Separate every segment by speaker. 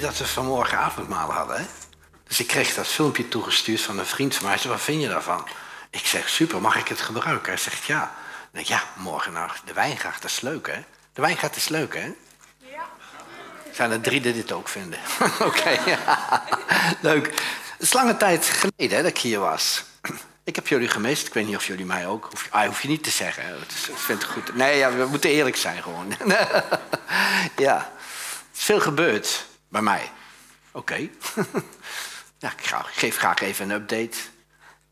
Speaker 1: dat we vanmorgen avondmaal hadden. Hè? Dus ik kreeg dat filmpje toegestuurd van een vriend van mij. Hij zei, wat vind je daarvan? Ik zeg, super, mag ik het gebruiken? Hij zegt, ja. Denk, ja, morgen naar de wijngaard, dat is leuk, hè? De wijngaard is leuk, hè? Ja. Zijn er drie die dit ook vinden? Oké, leuk. Het is lange tijd geleden hè, dat ik hier was. Ik heb jullie gemist. Ik weet niet of jullie mij ook. Hoef, ah, hoef je niet te zeggen. Het is, ik vind het goed. Nee, ja, we moeten eerlijk zijn gewoon. ja. Er is veel gebeurd bij mij. Oké. ja, ik, ga, geef graag even een update.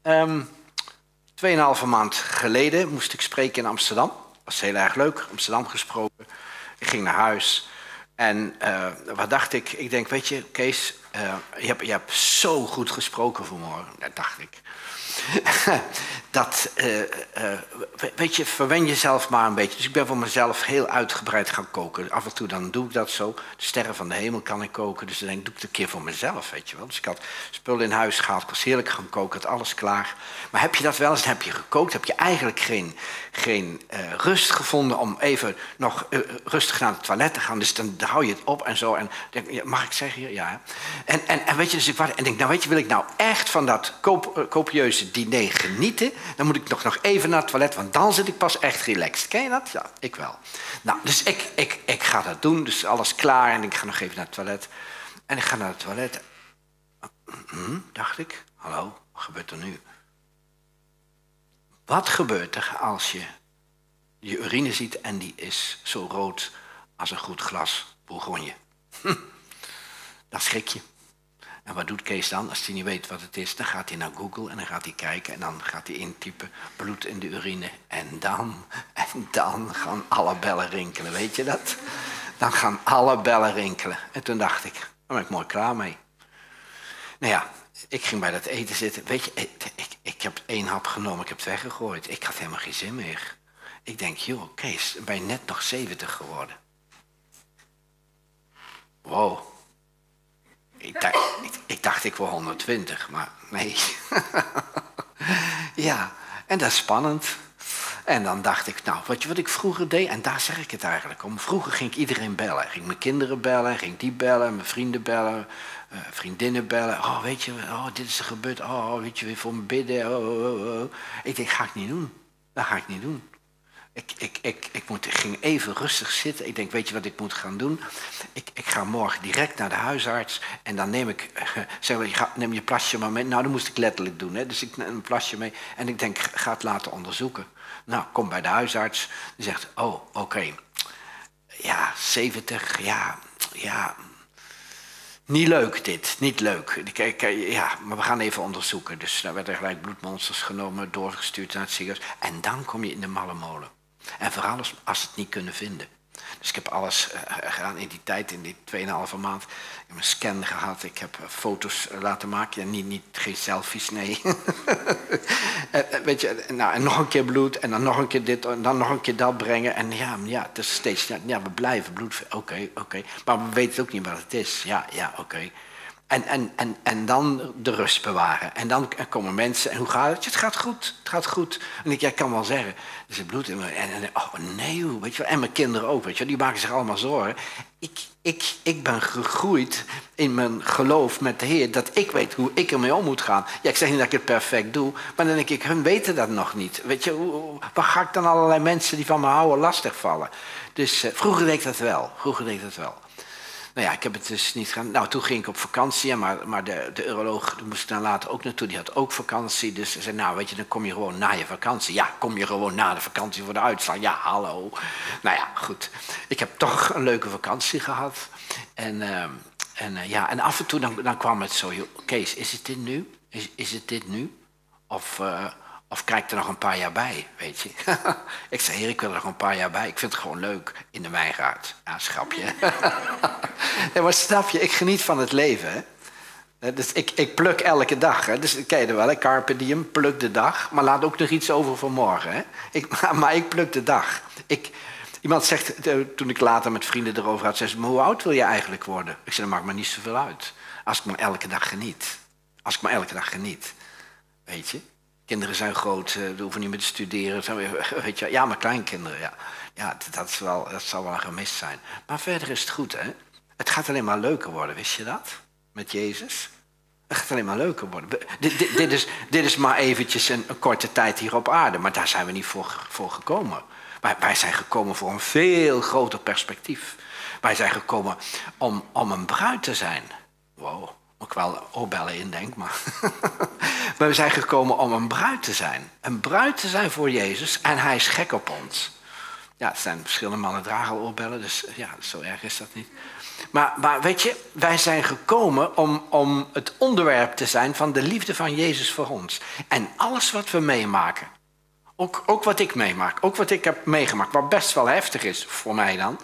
Speaker 1: Um, tweeënhalve maand geleden moest ik spreken in Amsterdam. Dat was heel erg leuk. Amsterdam gesproken. Ik ging naar huis. En uh, wat dacht ik? Ik denk, weet je, Kees, uh, je, hebt, je hebt zo goed gesproken vanmorgen. Dat dacht ik. dat, uh, uh, weet je, verwen jezelf maar een beetje. Dus ik ben voor mezelf heel uitgebreid gaan koken. Af en toe dan doe ik dat zo. De sterren van de hemel kan ik koken. Dus dan denk ik, doe ik het een keer voor mezelf, weet je wel. Dus ik had spullen in huis gehaald. Ik was heerlijk gaan koken, had alles klaar. Maar heb je dat wel eens, heb je gekookt, heb je eigenlijk geen, geen uh, rust gevonden om even nog rustig naar het toilet te gaan. Dus dan, dan hou je het op en zo. En denk, mag ik zeggen hier? Ja. En, en, en weet je, dus ik en denk, nou weet je, wil ik nou echt van dat koop, kopieuze diner genieten, dan moet ik nog, nog even naar het toilet, want dan zit ik pas echt relaxed. Ken je dat? Ja, ik wel. Nou, dus ik, ik, ik ga dat doen, dus alles klaar en ik ga nog even naar het toilet. En ik ga naar het toilet. Hm, dacht ik, hallo, wat gebeurt er nu? Wat gebeurt er als je je urine ziet en die is zo rood als een goed glas bourgogne? Hm, dan schrik je. En wat doet Kees dan? Als hij niet weet wat het is, dan gaat hij naar Google en dan gaat hij kijken en dan gaat hij intypen bloed in de urine. En dan, en dan gaan alle bellen rinkelen, weet je dat? Dan gaan alle bellen rinkelen. En toen dacht ik, daar ben ik mooi klaar mee. Nou ja, ik ging bij dat eten zitten. Weet je, ik, ik, ik heb één hap genomen, ik heb het weggegooid. Ik had helemaal geen zin meer. Ik denk, joh, Kees, ben je net nog 70 geworden. Wow. Ik dacht, ik, ik dacht, ik wil 120, maar nee. ja, en dat is spannend. En dan dacht ik, nou, je wat ik vroeger deed? En daar zeg ik het eigenlijk om. Vroeger ging ik iedereen bellen. Ging mijn kinderen bellen, ging die bellen, mijn vrienden bellen, uh, vriendinnen bellen. Oh, weet je, oh, dit is er gebeurd. Oh, weet je, weer voor me bidden. Oh, oh, oh, oh. Ik denk, ga ik niet doen. Dat ga ik niet doen. Ik, ik, ik, ik, moet, ik ging even rustig zitten. Ik denk, weet je wat ik moet gaan doen? Ik, ik ga morgen direct naar de huisarts en dan neem ik, zeg maar, neem je plasje maar mee. Nou, dat moest ik letterlijk doen. Hè? Dus ik neem een plasje mee en ik denk, ga het laten onderzoeken. Nou, kom bij de huisarts. Die zegt, oh, oké. Ja, 70, ja, ja. Niet leuk dit, niet leuk. Ik, ja, maar we gaan even onderzoeken. Dus daar werden gelijk bloedmonsters genomen, doorgestuurd naar het ziekenhuis. En dan kom je in de malle molen. En vooral als, ze het niet kunnen vinden. Dus ik heb alles uh, gedaan in die tijd, in die 2,5 maand. Ik heb een scan gehad, ik heb uh, foto's laten maken. Ja, niet, niet, geen selfies, nee. weet je, nou, en nog een keer bloed, en dan nog een keer dit, en dan nog een keer dat brengen. En ja, ja het is steeds, ja, we blijven bloed. Oké, oké. Maar we weten ook niet wat het is. Ja, ja, oké. En, en, en, en dan de rust bewaren. En dan komen mensen. En hoe gaat het? Het gaat goed. Het gaat goed. En ik, jij kan wel zeggen. Er zit bloed in me. En, en oh nee, weet je wel. En mijn kinderen ook. Weet je wel. Die maken zich allemaal zorgen. Ik, ik, ik ben gegroeid in mijn geloof met de Heer. Dat ik weet hoe ik ermee om moet gaan. Ja, ik zeg niet dat ik het perfect doe. Maar dan denk ik, hun weten dat nog niet. Weet je, waar ga ik dan allerlei mensen die van me houden lastig vallen? Dus uh, vroeger deed dat wel. Vroeger deed ik dat wel. Nou ja, ik heb het dus niet gedaan. Nou, toen ging ik op vakantie, maar, maar de, de uroloog moest ik dan later ook naartoe. Die had ook vakantie. Dus ze zei, nou weet je, dan kom je gewoon na je vakantie. Ja, kom je gewoon na de vakantie voor de uitslag. Ja, hallo. Nou ja, goed. Ik heb toch een leuke vakantie gehad. En, uh, en, uh, ja, en af en toe dan, dan kwam het zo, Kees, is het dit nu? Is, is het dit nu? Of, uh, of kijk er nog een paar jaar bij, weet je. ik zei, heer, ik wil er nog een paar jaar bij. Ik vind het gewoon leuk in de wijngaard. Ja, schapje. ja, maar snap je, ik geniet van het leven. Hè? Dus ik, ik pluk elke dag. Hè? Dus ken je er wel, hè? carpe diem, pluk de dag. Maar laat ook nog iets over voor morgen. Hè? Ik, maar ik pluk de dag. Ik, iemand zegt, eh, toen ik later met vrienden erover had, zei ze, hoe oud wil je eigenlijk worden? Ik zei, dat maakt me niet zoveel uit. Als ik maar elke dag geniet. Als ik maar elke dag geniet. Weet je? Kinderen zijn groot, we hoeven niet meer te studeren. Weet je, ja, maar kleinkinderen, ja. Ja, dat, is wel, dat zal wel een gemis zijn. Maar verder is het goed, hè? Het gaat alleen maar leuker worden, wist je dat? Met Jezus. Het gaat alleen maar leuker worden. Dit, dit, is, dit is maar eventjes een, korte tijd hier op aarde, maar daar zijn we niet voor, voor gekomen. Wij, wij zijn gekomen voor een veel groter perspectief. Wij zijn gekomen om, om een bruid te zijn. Wow, moet ik wel opbellen in denk, maar. maar we zijn gekomen om een bruid te zijn. Een bruid te zijn voor Jezus en hij is gek op ons. Ja, het zijn verschillende mannen dragen oorbellen, dus ja, zo erg is dat niet. Maar, maar weet je, wij zijn gekomen om, om het onderwerp te zijn van de liefde van Jezus voor ons. En alles wat we meemaken, ook, ook wat ik meemaak, ook wat ik heb meegemaakt, wat best wel heftig is voor mij dan.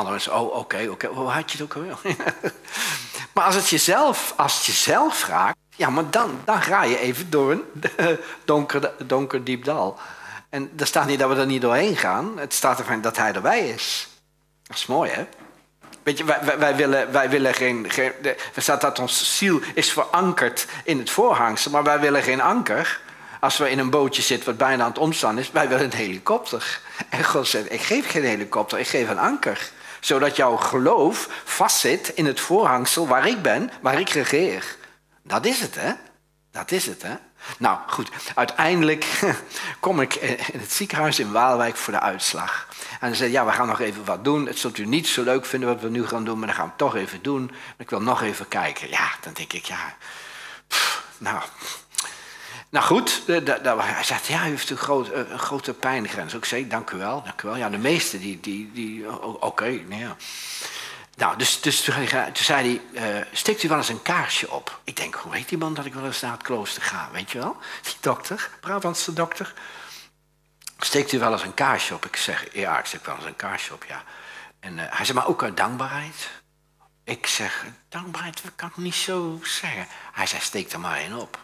Speaker 1: Mensen, oh oké, oké, hoe had je het ook alweer? maar als het jezelf, als het jezelf raakt, ja, maar dan, dan ga je even door een donker, donker diep dal. En er staat niet dat we er niet doorheen gaan. Het staat ervan dat hij erbij is. Dat is mooi, hè? Weet je, wij, wij, willen, wij willen geen. geen er staat dat onze ziel is verankerd in het voorhangsel, maar wij willen geen anker. Als we in een bootje zitten wat bijna aan het omstaan is, wij willen een helikopter. En God zegt: Ik geef geen helikopter, ik geef een anker. Zodat jouw geloof vastzit in het voorhangsel waar ik ben, waar ik regeer. Dat is het, hè? Dat is het, hè? Nou goed, uiteindelijk kom ik in het ziekenhuis in Waalwijk voor de uitslag. En ze zei, ja, we gaan nog even wat doen. Het zult u niet zo leuk vinden wat we nu gaan doen, maar dan gaan we toch even doen. Ik wil nog even kijken. Ja, dan denk ik, ja, nou... Nou goed, de, hij zegt, ja, u heeft een, groot, een grote pijngrens. Ik zei, dank u wel, dank u wel. Ja, de meeste, die, die, die oké, okay, nou ja. Nou, dus, dus toen, zei hij, uh, steekt u wel eens een kaarsje op? Ik denk, hoe weet die man dat ik wel eens naar het klooster ga, weet je wel? Die dokter, Brabantse dokter. Steekt u wel eens een kaarsje op? Ik zeg, ja, ik steek wel eens een kaarsje op, ja. En hij zei, maar ook uit dankbaarheid? Ik zeg, dankbaarheid kan ik niet zo zeggen. Hij zei, steek er maar één op.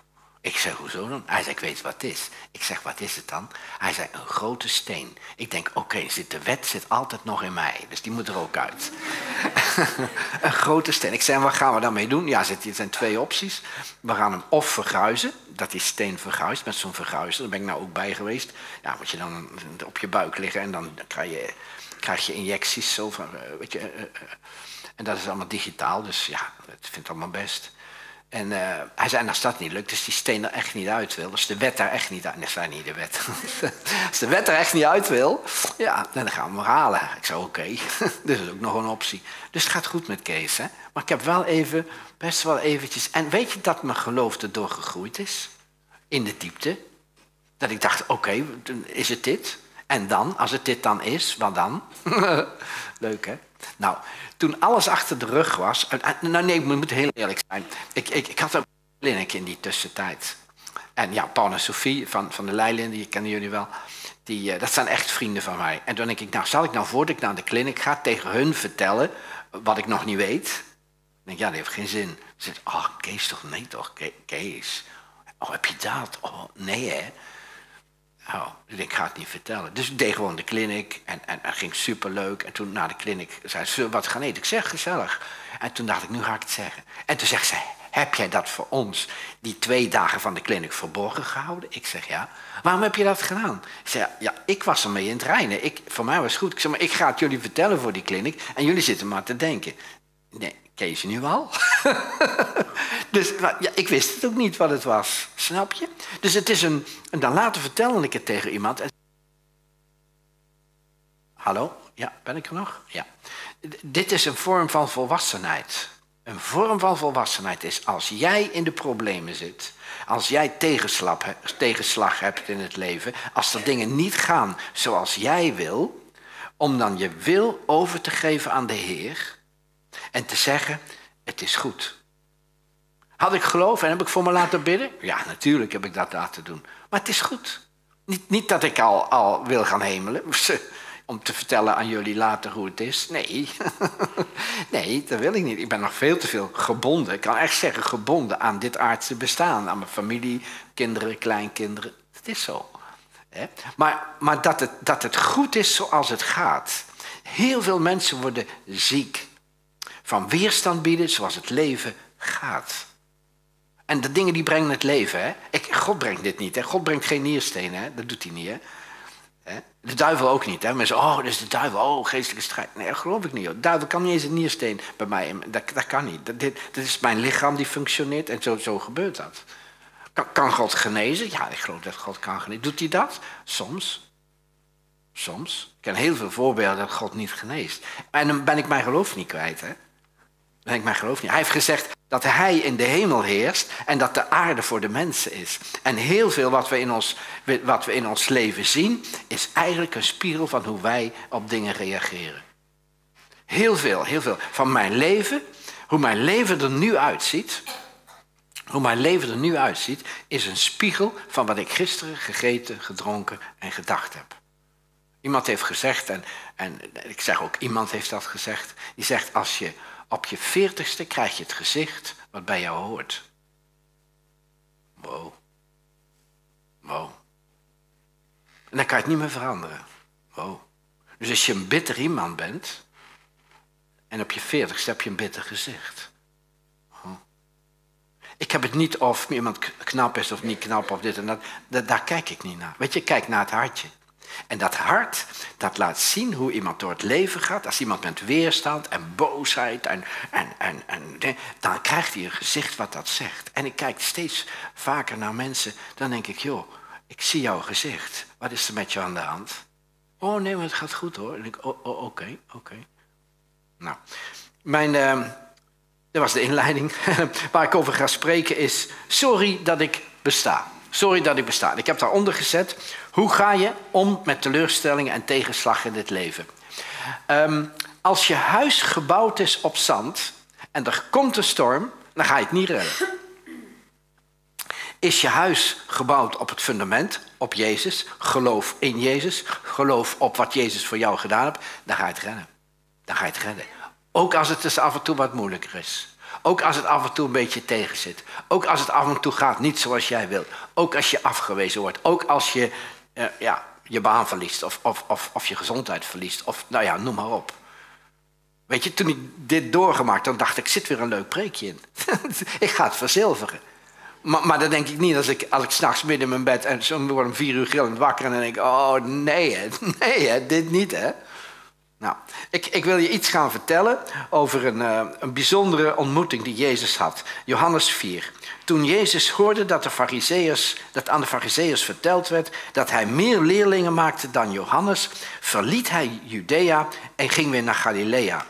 Speaker 1: Ik zeg, hoezo dan? Hij zei, ik weet wat het is. Ik zeg, wat is het dan? Hij zei, een grote steen. Ik denk, oké, de wet zit altijd nog in mij. Dus die moet er ook uit. een grote steen. Ik zei, wat gaan we daarmee doen? Ja, er zijn twee opties. We gaan hem of vergruizen. Dat die steen vergruist met zo'n vergruizer. Daar ben ik nou ook bij geweest. Ja, moet je dan op je buik liggen en dan krijg je, krijg je injecties. Zo van, eh, weet je, uh, uh, en dat is allemaal digitaal. Dus ja, dat vind allemaal best. En uh, hij zei, als dat niet lukt, dus die steen er echt niet uit wil, als de wet daar echt niet uit... Nee, niet de wet. als de wet er echt niet uit wil, ja, dan gaan we hem halen. Ik zei, oké, okay. dat is ook nog een optie. Dus het gaat goed met Kees, hè. Maar ik heb wel even, best wel eventjes... En weet je dat mijn geloof erdoor gegroeid is? In de diepte. Dat ik dacht, oké, is het dit? En dan, als het dit dan is, wat dan? Leuk, hè? Nou, toen alles achter de rug was. Nou nee, ik moet heel eerlijk zijn. Ik, ik, ik had een kliniek in die tussentijd. En ja, Paul en Sophie van, van de Leilinden, die kennen jullie wel. Die, uh, dat zijn echt vrienden van mij. En toen denk ik, nou, zal ik nou voordat ik naar de kliniek ga tegen hun vertellen wat ik nog niet weet? Dan denk ik, ja, dat heeft geen zin. Ze zegt, oh, Kees toch? Nee toch, Kees. Oh, heb je dat? Oh, nee hè. Oh, ik ga het niet vertellen. Dus ik deed gewoon de clinic en, en ging superleuk. En toen na de clinic zei ze, wat gaan eten? Ik zeg, gezellig. En toen dacht ik, nu ga ik het zeggen. En toen zegt zij, heb jij dat voor ons, die twee dagen van de clinic, verborgen gehouden? Ik zeg, ja. Waarom heb je dat gedaan? Ik zeg, ja, ik was ermee in het reinen. Ik, voor mij was het goed. Ik zeg, maar ik ga het jullie vertellen voor die clinic en jullie zitten maar te denken. Nee, ze nu al? dus ja, ik wist het ook niet wat het was. Snap je? Dus het is een. En dan later vertelde ik het tegen iemand. Hallo? Ja, ben ik er nog? Ja. Dit is een vorm van volwassenheid. Een vorm van volwassenheid is als jij in de problemen zit, als jij tegenslag, tegenslag hebt in het leven, als er dingen niet gaan zoals jij wil, om dan je wil over te geven aan de Heer en te zeggen, het is goed. Had ik geloof en heb ik voor me laten bidden? Ja, natuurlijk heb ik dat laten doen. Maar het is goed. Niet, niet dat ik al, al wil gaan hemelen, om te vertellen aan jullie later hoe het is. Nee, nee, dat wil ik niet. Ik ben nog veel te veel gebonden. Ik kan echt zeggen gebonden aan dit aardse bestaan. Aan mijn familie, kinderen, kleinkinderen. Het is zo. Maar, maar dat, het, dat het goed is zoals het gaat. Heel veel mensen worden ziek van weerstand bieden zoals het leven gaat. En de dingen die brengen het leven. Hè? Ik, God brengt dit niet. Hè? God brengt geen nierstenen. Hè? Dat doet hij niet. Hè? De duivel ook niet. Hè? Mensen, oh, dat is de duivel. Oh, geestelijke strijd. Nee, dat geloof ik niet. De duivel kan niet eens een niersteen bij mij. Dat, dat kan niet. Dat, dit, dat is mijn lichaam die functioneert en zo, zo gebeurt dat. Kan, kan God genezen? Ja, ik geloof dat God kan genezen. Doet hij dat? Soms. Soms. Ken heel veel voorbeelden dat God niet geneest. En dan ben ik mijn geloof niet kwijt. Hè? Ben ik mijn geloof niet. Hij heeft gezegd dat hij in de hemel heerst en dat de aarde voor de mensen is. En heel veel wat we in ons, wat we in ons leven zien, is eigenlijk een spiegel van hoe wij op dingen reageren. Heel veel, heel veel. Van mijn leven, hoe mijn leven er nu uitziet, hoe mijn leven er nu uitziet, is een spiegel van wat ik gisteren gegeten, gedronken en gedacht heb. Iemand heeft gezegd, en, en ik zeg ook iemand heeft dat gezegd, die zegt als je op je veertigste krijg je het gezicht wat bij jou hoort. Wow. Wow. En dan kan je het niet meer veranderen. Wow. Dus als je een bitter iemand bent, en op je veertigste heb je een bitter gezicht. Ik heb het niet of iemand knap is of niet knap of dit en dat. Daar kijk ik niet naar. Weet je, kijk naar het hartje. En dat hart, dat laat zien hoe iemand door het leven gaat. Als iemand met weerstand en boosheid en, en, en, en dan krijgt hij een gezicht wat dat zegt. En ik kijk steeds vaker naar mensen, dan denk ik, joh, ik zie jouw gezicht. Wat is er met je aan de hand? Oh nee, maar het gaat goed hoor. En ik, oh, oh oké, oké. Nou, mijn, uh, dat was de inleiding. Waar ik over ga spreken is, sorry dat ik besta. Sorry dat ik besta. Ik heb daaronder gezet, hoe ga je om met teleurstellingen en tegenslag in dit leven? Ehm, als je huis gebouwd is op zand en er komt een storm, dan ga je het niet redden. Is je huis gebouwd op het fundament, op Jezus, geloof in Jezus, geloof op wat Jezus voor jou gedaan heeft, dan ga je het redden. Dan ga je het redden. Ook als het dus af en toe wat moeilijker is. Ook als het af en toe een beetje tegenzit. Ook als het af en toe gaat niet zoals jij wilt. Ook als je afgewezen wordt. Ook als je uh, ja, je baan verliest. Of, of, of, of je gezondheid verliest. Of nou ja, noem maar op. Weet je, toen ik dit doorgemaakt, dan dacht ik, zit weer een leuk preekje in. ik ga het verzilveren. Maar, maar dan denk ik niet als ik, als ik s'nachts midden in mijn bed en zo word om vier uur gillend wakker en dan denk ik, oh nee, nee, dit niet hè. Nou, ik, ik, wil je iets gaan vertellen over een, uh, een bijzondere ontmoeting die Jezus had. Johannes 4. Toen Jezus hoorde dat, de dat aan de Fariseërs verteld werd dat hij meer leerlingen maakte dan Johannes, verliet hij Judea en ging weer naar Galilea.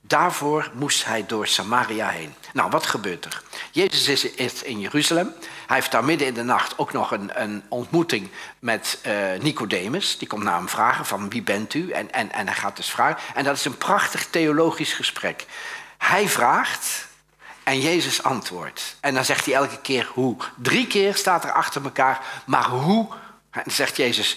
Speaker 1: Daarvoor moest hij door Samaria heen. Nou, wat gebeurt er? Jezus is in Jeruzalem. Hij heeft daar midden in de nacht ook nog een, een ontmoeting met uh, Nicodemus. Die komt naar hem vragen van wie bent u? En, en, en hij gaat dus vragen. En dat is een prachtig theologisch gesprek. Hij vraagt en Jezus antwoordt. En dan zegt hij elke keer hoe. Drie keer staat er achter elkaar, maar hoe en dan zegt Jezus,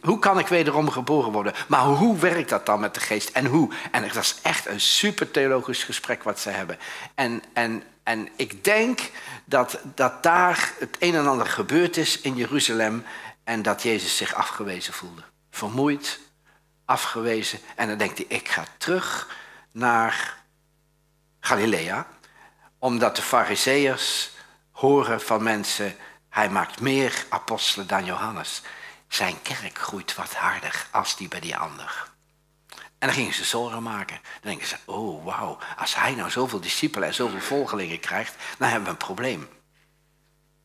Speaker 1: hoe kan ik wederom geboren worden? Maar hoe werkt dat dan met de geest en hoe? En dat is echt een super theologisch gesprek wat ze hebben. En, en, en ik denk dat, dat daar het een en ander gebeurd is in Jeruzalem en dat Jezus zich afgewezen voelde. Vermoeid, afgewezen. En dan denkt hij, ik ga terug naar Galilea, omdat de fariseërs horen van mensen hij maakt meer apostelen dan Johannes. Zijn kerk groeit wat harder als die bij die ander. En dan gingen ze zorgen maken. Dan denken ze, oh wauw, als hij nou zoveel discipelen en zoveel volgelingen krijgt, dan hebben we een probleem.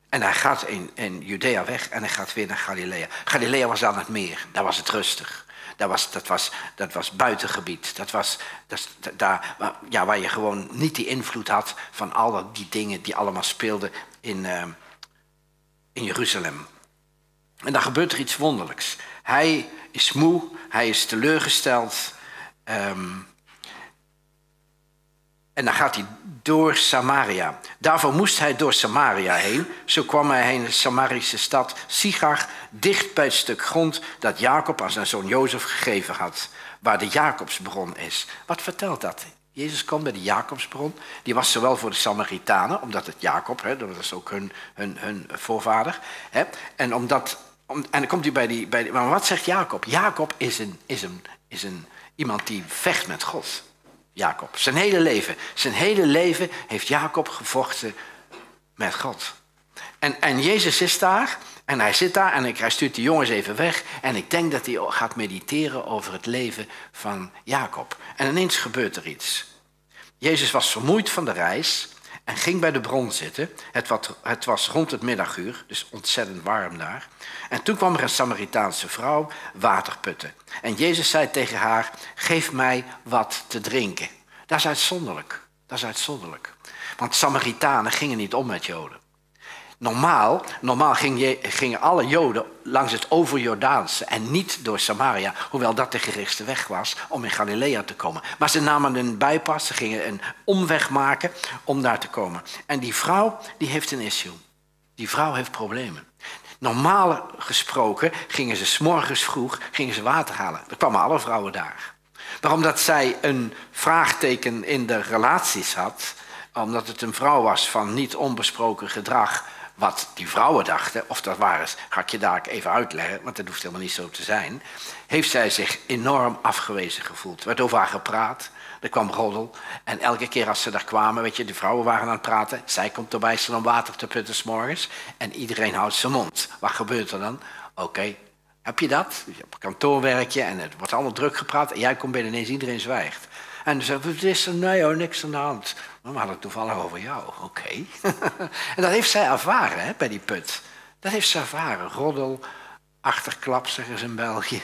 Speaker 1: En hij gaat in, in Judea weg en hij gaat weer naar Galilea. Galilea was aan het meer, daar was het rustig. Dat was, dat was, dat was buitengebied. Dat was dat, daar, ja, waar je gewoon niet die invloed had van al die dingen die allemaal speelden in, uh, in Jeruzalem. En dan gebeurt er iets wonderlijks. Hij is moe, hij is teleurgesteld. Um, en dan gaat hij door Samaria. Daarvoor moest hij door Samaria heen. Zo kwam hij in de Samarische stad Sigar, dicht bij het stuk grond dat Jacob aan zijn zoon Jozef gegeven had, waar de Jacobsbron is. Wat vertelt dat? Jezus kwam bij de Jacobsbron. Die was zowel voor de Samaritanen, omdat het Jacob, hè, dat was ook hun, hun, hun voorvader. Hè, en, omdat, om, en dan komt hij bij die, bij die... Maar wat zegt Jacob? Jacob is, een, is, een, is een, iemand die vecht met God. Jacob. Zijn hele leven. Zijn hele leven heeft Jacob gevochten met God. En, en Jezus is daar en hij zit daar en hij stuurt die jongens even weg. En ik denk dat hij gaat mediteren over het leven van Jacob. En ineens gebeurt er iets. Jezus was vermoeid van de reis en ging bij de bron zitten. Het, wat, het was rond het middaguur, dus ontzettend warm daar. En toen kwam er een Samaritaanse vrouw water putten. En Jezus zei tegen haar, geef mij wat te drinken. Dat is uitzonderlijk. Dat is uitzonderlijk. Want Samaritanen gingen niet om met Joden. Normaal, normaal gingen alle Joden langs het overjordaanse en niet door Samaria, hoewel dat de gerichtste weg was om in Galilea te komen. Maar ze namen een bijpas, ze gingen een omweg maken om daar te komen. En die vrouw, die heeft een issue. Die vrouw heeft problemen. Normaal gesproken gingen ze s'morgens vroeg gingen ze water halen. Er kwamen alle vrouwen daar. Maar omdat zij een vraagteken in de relaties had, omdat het een vrouw was van niet onbesproken gedrag, wat die vrouwen dachten, of dat waar is, ga ik je daar even uitleggen, want dat hoeft helemaal niet zo te zijn, heeft zij zich enorm afgewezen gevoeld. Er werd over haar gepraat, er kwam roddel. En elke keer als ze daar kwamen, weet je, de vrouwen waren aan het praten. Zij komt erbij staan om water te putten s morgens. En iedereen houdt zijn mond. Wat gebeurt er dan? Oké, heb je dat? Je hebt kantoorwerkje en het wordt allemaal druk gepraat. En jij komt binnen ineens, iedereen zwijgt. En zegt wat is er? Nee hoor, niks aan de hand. Maar we hadden het toevallig over jou. Oké. en dat heeft zij ervaren hè, bij die put. Dat heeft ze ervaren. Roddel, achterklap, zeggen ze in België.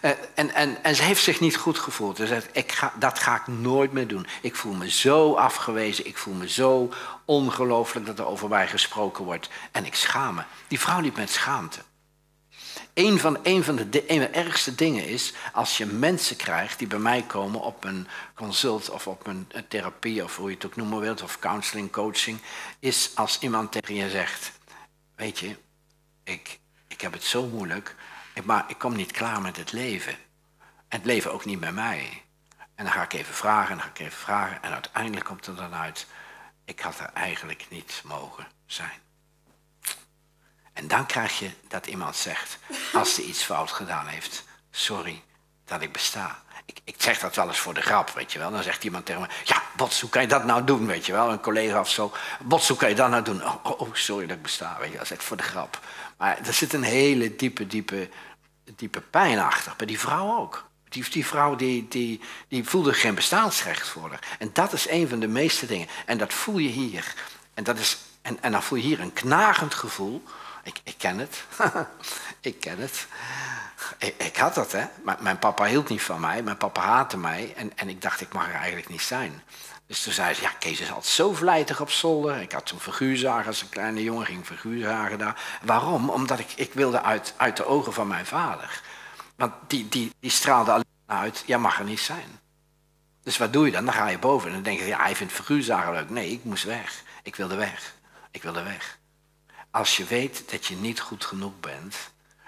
Speaker 1: en, en, en ze heeft zich niet goed gevoeld. Ze zegt, ik ga, dat ga ik nooit meer doen. Ik voel me zo afgewezen. Ik voel me zo ongelooflijk dat er over mij gesproken wordt. En ik schaam me. Die vrouw liep met schaamte. Een van, van de, de ergste dingen is als je mensen krijgt die bij mij komen op een consult of op een, therapie of hoe je het ook noemen wilt, of counseling, coaching, is als iemand tegen je zegt, weet je, ik, ik heb het zo moeilijk, maar ik kom niet klaar met het leven. En het leven ook niet bij mij. En dan ga ik even vragen, en dan ga ik even vragen. En uiteindelijk komt er dan uit, ik had er eigenlijk niet mogen zijn. En dan krijg je dat iemand zegt, als hij iets fout gedaan heeft, sorry dat ik besta. Ik, ik, zeg dat wel eens voor de grap, weet je wel. Dan zegt iemand tegen me, ja, Bots, hoe kan je dat nou doen, weet je wel. Een collega of zo, Bots, hoe kan je dat nou doen? Oh, oh, oh sorry dat ik besta, weet je Dat is voor de grap. Maar er zit een hele diepe, diepe, diepe pijn achter. Bij die vrouw ook. Die, die vrouw die, die, die voelde geen bestaansrecht voor haar. En dat is een van de meeste dingen. En dat voel je hier. En, dat is, en, en dan voel je hier een knagend gevoel ik, ik ken het. ik ken het. Ik, ik, had dat, hè. Maar mijn papa hield niet van mij. Mijn papa haatte mij. En, en ik dacht, ik mag er eigenlijk niet zijn. Dus toen zei ze, ja, Kees is altijd zo vlijtig op zolder. Ik had zo'n figuurzagen als een kleine jongen, ging figuurzagen daar. Waarom? Omdat ik, ik wilde uit, uit de ogen van mijn vader. Want die, die, die straalde alleen uit, jij mag er niet zijn. Dus wat doe je dan? Dan ga je boven en dan denk je, ja, hij vindt figuurzagen leuk. Nee, ik moest weg. Ik wilde weg. Ik wilde weg. Als je weet dat je niet goed genoeg bent,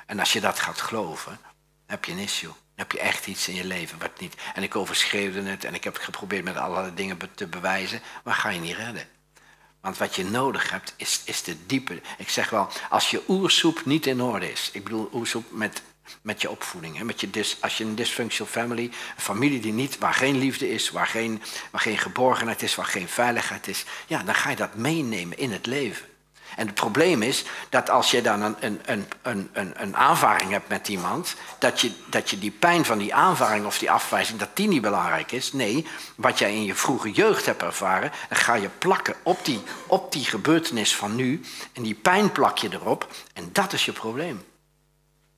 Speaker 1: en als je dat gaat geloven, heb je een issue. Heb je echt iets in je leven wat niet. En ik overschreeuwde het en ik heb geprobeerd met allerlei dingen te bewijzen, maar ga je niet redden. Want wat je nodig hebt is, is de diepe. Ik zeg wel, als je oersoep niet in orde is. Ik bedoel oersoep met, met je opvoeding. Hè, met je dis, als je een dysfunctional family, een familie die niet, waar geen liefde is, waar geen, waar geen geborgenheid is, waar geen veiligheid is. Ja, dan ga je dat meenemen in het leven. En het probleem is dat als je dan een, een, een, een, een aanvaring hebt met iemand, dat je, dat je die pijn van die aanvaring of die afwijzing, dat die niet belangrijk is. Nee, wat jij in je vroege jeugd hebt ervaren, dan ga je plakken op die, op die gebeurtenis van nu. En die pijn plak je erop. En dat is je probleem.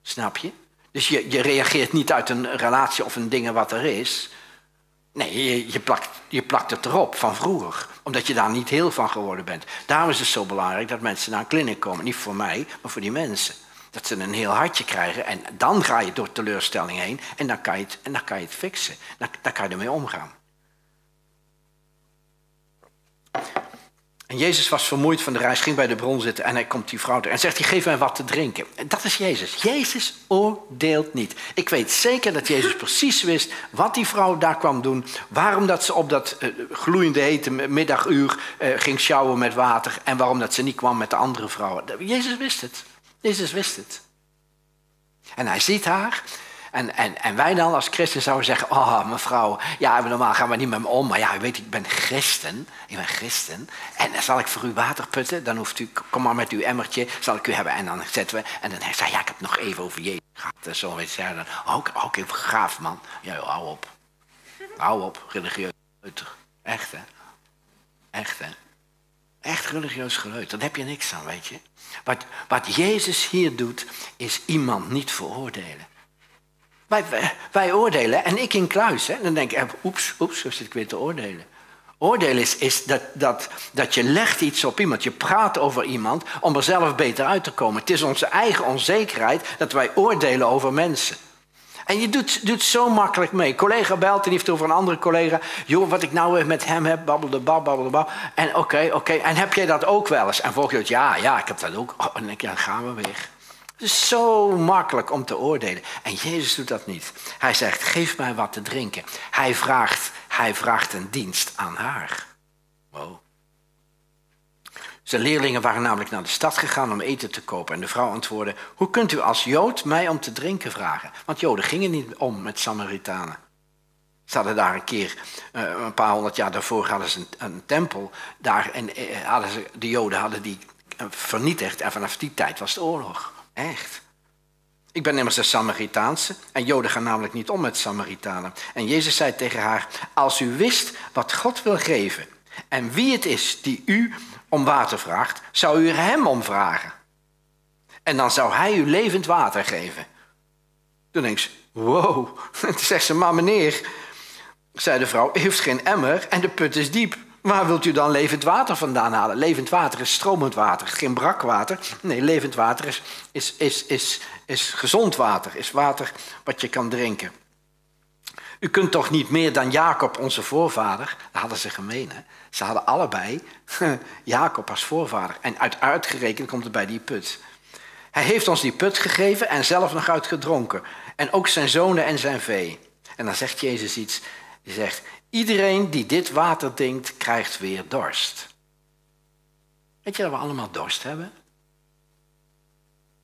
Speaker 1: Snap je? Dus je, je reageert niet uit een relatie of een dingen wat er is. Nee, je, plakt, je plakt het erop van vroeger, omdat je daar niet heel van geworden bent. Daarom is het zo belangrijk dat mensen naar een kliniek komen. Niet voor mij, maar voor die mensen. Dat ze een heel hartje krijgen en dan ga je door teleurstelling heen en dan kan je het, en dan kan je het fixen. Dan, dan kan je ermee omgaan. En Jezus was vermoeid van de reis, ging bij de bron zitten en hij komt die vrouw en zegt geef mij wat te drinken. En dat is Jezus. Jezus oordeelt niet. Ik weet zeker dat Jezus precies wist wat die vrouw daar kwam doen. Waarom dat ze op dat uh, gloeiende hete middaguur uh, ging sjouwen met water. En waarom dat ze niet kwam met de andere vrouwen. Jezus wist het. Jezus wist het. En hij ziet haar En, en, en wij dan als christen zouden zeggen, oh mevrouw, ja normaal gaan we niet met me om, maar ja, u weet, ik ben christen, ik ben christen. En dan zal ik voor u water putten, dan hoeft u, kom maar met uw emmertje, zal ik u hebben. En dan zetten we, en dan zei ja, ik heb nog even over Jezus gehad. En zo weet je, dan, oh, ook gaaf man. Ja, hou op. Hou op, religieus Echt hè. Echt hè. Echt religieus geleuter. Daar heb je niks aan, weet je. Wat Jezus hier doet, is iemand niet veroordelen. Wij, wij, oordelen, en ik in kluis, hè, dan denk ik, oeps, oeps, zo zit ik weer te oordelen. Oordelen is, dat, dat, dat je legt iets op iemand, je praat over iemand om er zelf beter uit te komen. Het is onze eigen onzekerheid dat wij oordelen over mensen. En je doet, doet zo makkelijk mee. collega belt en heeft over een andere collega. Joh, wat ik nou met hem heb, babbelde bab, babbelde bab. En oké, oké. En heb jij dat ook wel eens? En volgens ja, ja, ik heb dat ook. Oh, en dan je, dan gaan we weer. Is zo makkelijk om te oordelen. En Jezus doet dat niet. Hij zegt, geef mij wat te drinken. Hij vraagt, hij vraagt een dienst aan haar. Wow. Zijn leerlingen waren namelijk naar de stad gegaan om eten te kopen. En de vrouw antwoordde: Hoe kunt u als Jood mij om te drinken vragen? Want Joden gingen niet om met Samaritanen. Ze hadden daar een keer, eh, een paar honderd jaar daarvoor, hadden ze een, een tempel. Daar, en eh, hadden ze, de Joden hadden die eh, vernietigd. En vanaf die tijd was de oorlog. Echt. Ik ben immers een Samaritaanse. En Joden gaan namelijk niet om met Samaritanen. En Jezus zei tegen haar: Als u wist wat God wil geven. En wie het is die u om water vraagt, zou u er hem om vragen. En dan zou hij u levend water geven. Toen denk ze, wow. Toen zegt ze, maar meneer, zei de vrouw, heeft geen emmer en de put is diep. Waar wilt u dan levend water vandaan halen? Levend water is stromend water, geen brakwater. Nee, levend water is, is, is, is, is gezond water, is water wat je kan drinken. U kunt toch niet meer dan Jacob, onze voorvader? Dat hadden ze gemeen, hè? Ze hadden allebei Jacob als voorvader. En uit uitgerekend komt het bij die put. Hij heeft ons die put gegeven en zelf nog uitgedronken. En ook zijn zonen en zijn vee. En dan zegt Jezus iets. Hij zegt, iedereen die dit water drinkt, krijgt weer dorst. Weet je dat we allemaal dorst hebben?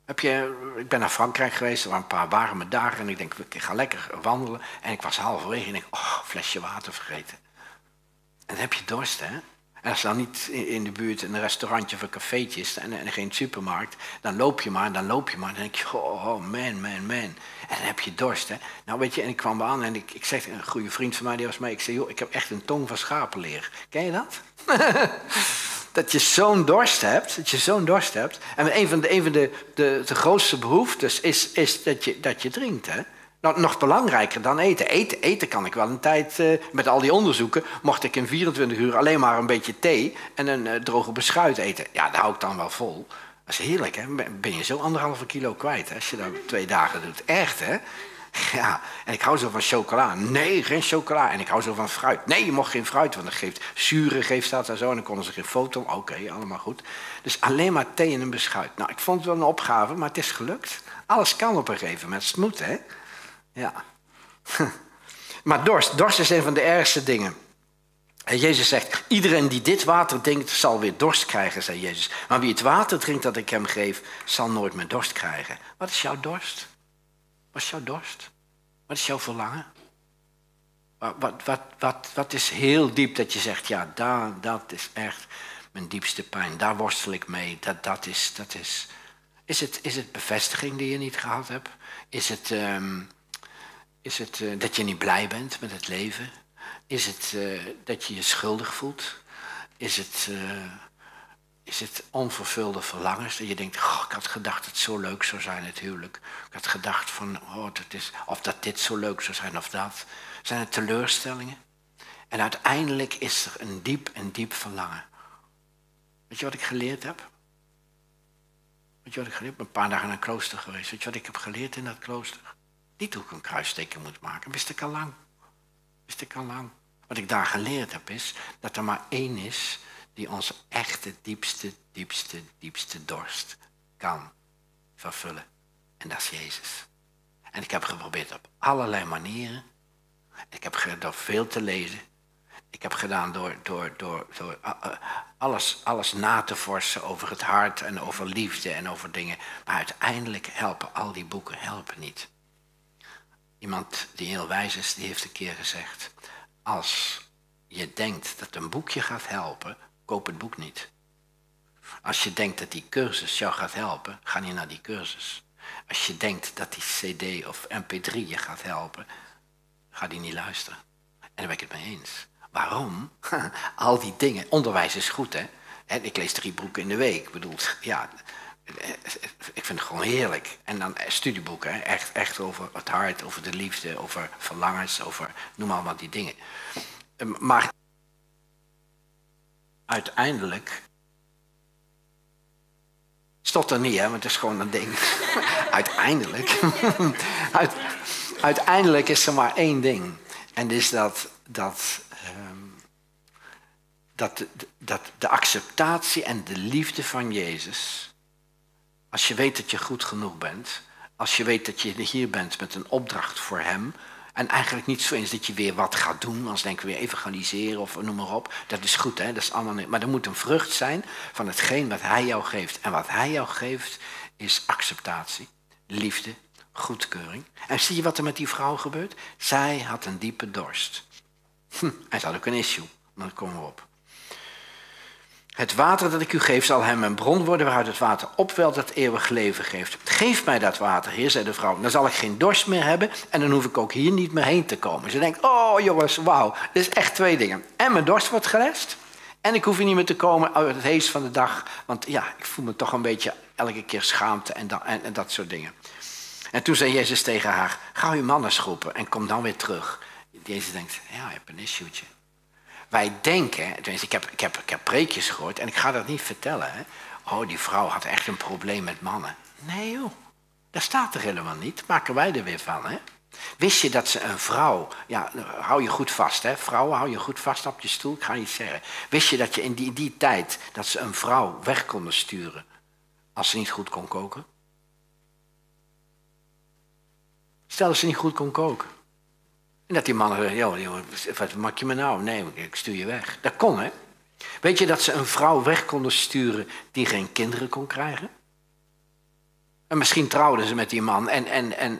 Speaker 1: Heb je, ik ben naar Frankrijk geweest, er waren een paar warme dagen en ik denk, ik ga lekker wandelen. En ik was halverwege en ik oh, flesje water vergeten. En dan heb je dorst, hè? En als dan niet in de buurt een restaurantje of een cafeetje is en, en geen supermarkt, dan loop je maar, dan loop je maar. Dan denk je, oh, man, man, man. En dan heb je dorst, hè. Nou weet je, en ik kwam aan en ik, ik zeg, een goede vriend van mij, die was mee, ik zei, joh, ik heb echt een tong van schapenleer. Ken je dat? dat je zo'n dorst hebt, dat je zo'n dorst hebt. En een van de, een van de, de, de grootste behoeftes is, is dat, je, dat je drinkt, hè. Nou, nog belangrijker dan eten. eten. Eten kan ik wel een tijd, uh, met al die onderzoeken, mocht ik in 24 uur alleen maar een beetje thee en een uh, droge beschuit eten. Ja, daar hou ik dan wel vol. Dat is heerlijk, hè? Ben je zo anderhalve kilo kwijt hè? als je dat twee dagen doet. Echt, hè? Ja, en ik hou zo van chocola. Nee, geen chocola. En ik hou zo van fruit. Nee, je mocht geen fruit, want dat geeft zuren, geeft dat en zo. En dan konden ze geen foto. Oké, allemaal goed. Dus alleen maar thee en een beschuit. Nou, ik vond het wel een opgave, maar het is gelukt. Alles kan op een gegeven moment. Het hè? Ja. Maar dorst, dorst is een van de ergste dingen. En Jezus zegt, iedereen die dit water drinkt, zal weer dorst krijgen, zei Jezus. Maar wie het water drinkt dat ik hem geef, zal nooit meer dorst krijgen. Wat is jouw dorst? Wat is jouw dorst? Wat is jouw verlangen? Wat, wat, wat, wat, is heel diep dat je zegt, ja, daar, dat is echt mijn diepste pijn. Daar worstel ik mee. Dat, dat is, dat is, is, het, is het bevestiging die je niet gehad hebt? Is het... Um, is het uh, dat je niet blij bent met het leven? Is het uh, dat je je schuldig voelt? Is het, uh, is het onvervulde verlangens? Dat je denkt, oh, ik had gedacht dat het zo leuk zou zijn, het huwelijk. Ik had gedacht van, oh, dat is, of dat dit zo leuk zou zijn of dat. Zijn het teleurstellingen? En uiteindelijk is er een diep en diep verlangen. Weet je wat ik geleerd heb? Weet je wat ik geleerd heb? Ik ben een paar dagen in een klooster geweest. Weet je wat ik heb geleerd in dat klooster? Niet hoe ik een kruisteken moet maken, wist ik al lang. Wist ik al lang. Wat ik daar geleerd heb is dat er maar één is die onze echte, diepste, diepste, diepste dorst kan vervullen. En dat is Jezus. En ik heb geprobeerd op allerlei manieren. Ik heb gedaan door veel te lezen. Ik heb gedaan door, door, door, door uh, uh, alles, alles na te forsen over het hart en over liefde en over dingen. Maar uiteindelijk helpen al die boeken helpen niet. Iemand die heel wijs is, die heeft een keer gezegd: Als je denkt dat een boekje gaat helpen, koop het boek niet. Als je denkt dat die cursus jou gaat helpen, ga niet naar die cursus. Als je denkt dat die CD of MP3 je gaat helpen, ga die niet luisteren. En daar ben ik het mee eens. Waarom? Al die dingen. Onderwijs is goed, hè? Ik lees drie boeken in de week. Ik bedoel, ja, ik vind het gewoon heerlijk. En dan studieboeken, echt, echt over het hart, over de liefde, over verlangens, over noem maar wat die dingen. Ehm, maar uiteindelijk. Stot er niet, hè, want het is gewoon een ding. uiteindelijk. uiteindelijk is er maar één ding. En dat is dat, dat, um, dat, dat de acceptatie en de liefde van Jezus als je weet dat je goed genoeg bent, als je weet dat je hier bent met een opdracht voor Hem, en eigenlijk niet zo eens dat je weer wat gaat doen, als denken we weer evangeliseren of noem maar op. Dat is goed, hè? Dat is allemaal niet. Maar er moet een vrucht zijn van hetgeen wat Hij jou geeft. En wat Hij jou geeft is acceptatie, liefde, goedkeuring. En zie je wat er met die vrouw gebeurt? Zij had een diepe dorst. Hm, en ze had ook een issue, maar daar komen we op. Het water dat ik u geef zal hem een bron worden waaruit het water opwelt dat eeuwig leven geeft. Geef mij dat water, heer, zei de vrouw. Dan zal ik geen dorst meer hebben en dan hoef ik ook hier niet meer heen te komen. Ze denkt, oh jongens, wauw, dit is echt twee dingen. En mijn dorst wordt gelest en ik hoef hier niet meer te komen uit het heest van de dag. Want ja, ik voel me toch een beetje elke keer schaamte en, en, dat soort dingen. En toen zei Jezus tegen haar, ga uw mannen schroepen en kom dan weer terug. Jezus denkt, ja, ik heb een issue'tje. Wij denken, tenminste, ik heb, ik, heb, ik heb preekjes gehoord en ik ga dat niet vertellen. Hè? Oh, die vrouw had echt een probleem met mannen. Nee joh, dat staat er helemaal niet. Maken wij er weer van. Hè? Wist je dat ze een vrouw, ja, hou je goed vast, hè? Vrouwen, hou je goed vast op je stoel, ik ga niet zeggen. Wist je dat je in die, die tijd, dat ze een vrouw weg konden sturen als ze niet goed kon koken? Stel dat ze niet goed kon koken. En dat die mannen zeggen, joh, wat maak je me nou? Nee, ik stuur je weg. Dat kon, hè? Weet je dat ze een vrouw weg konden sturen die geen kinderen kon krijgen? En misschien trouwden ze met die man. En, en, en,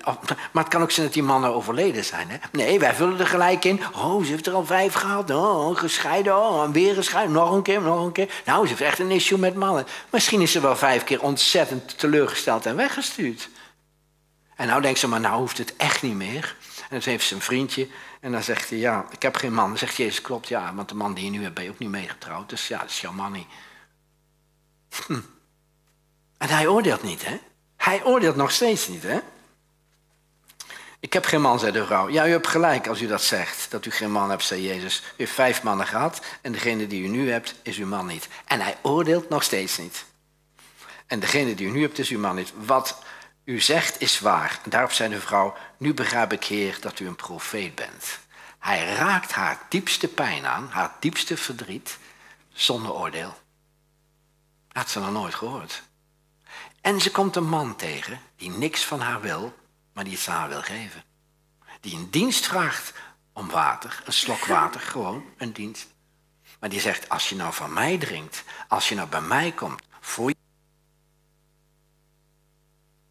Speaker 1: maar het kan ook zijn dat die mannen overleden zijn. Hè? Nee, wij vullen er gelijk in. Oh, ze heeft er al vijf gehad. Oh, gescheiden. Oh, weer gescheiden. Nog een keer, nog een keer. Nou, ze heeft echt een issue met mannen. Misschien is ze wel vijf keer ontzettend teleurgesteld en weggestuurd. En nou denkt ze, maar nou hoeft het echt niet meer. En dan heeft ze een vriendje. En dan zegt hij, ja, ik heb geen man. Dan zegt Jezus, klopt, ja, want de man die je nu hebt, ben je ook niet meegetrouwd. Dus ja, dat is jouw man niet. Hm. En hij oordeelt niet, hè? Hij oordeelt nog steeds niet, hè? Ik heb geen man, zei de vrouw. Ja, u hebt gelijk als u dat zegt, dat u geen man hebt, zei Jezus. U heeft vijf mannen gehad en degene die u nu hebt, is uw man niet. En hij oordeelt nog steeds niet. En degene die u nu hebt, is uw man niet. Wat u zegt is waar. Daarop zei de vrouw, nu begrijp ik heer dat u een profeet bent. Hij raakt haar diepste pijn aan, haar diepste verdriet, zonder oordeel. Had ze nog nooit gehoord. En ze komt een man tegen die niks van haar wil, maar die het aan haar wil geven. Die een dienst vraagt om water, een slok water, gewoon een dienst. Maar die zegt, als je nou van mij drinkt, als je nou bij mij komt, voor je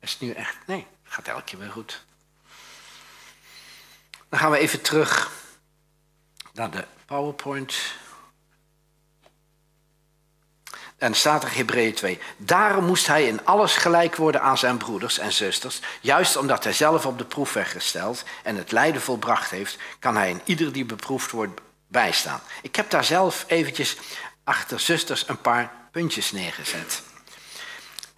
Speaker 1: is nu echt, nee, het gaat elke keer weer goed. Dan gaan we even terug naar de PowerPoint. En staat er Hebreeën 2. Daarom moest hij in alles gelijk worden aan zijn broeders en zusters. Juist omdat hij zelf op de proef werd gesteld en het lijden volbracht heeft, kan hij in ieder die beproefd wordt bijstaan. Ik heb daar zelf eventjes achter zusters een paar puntjes neergezet.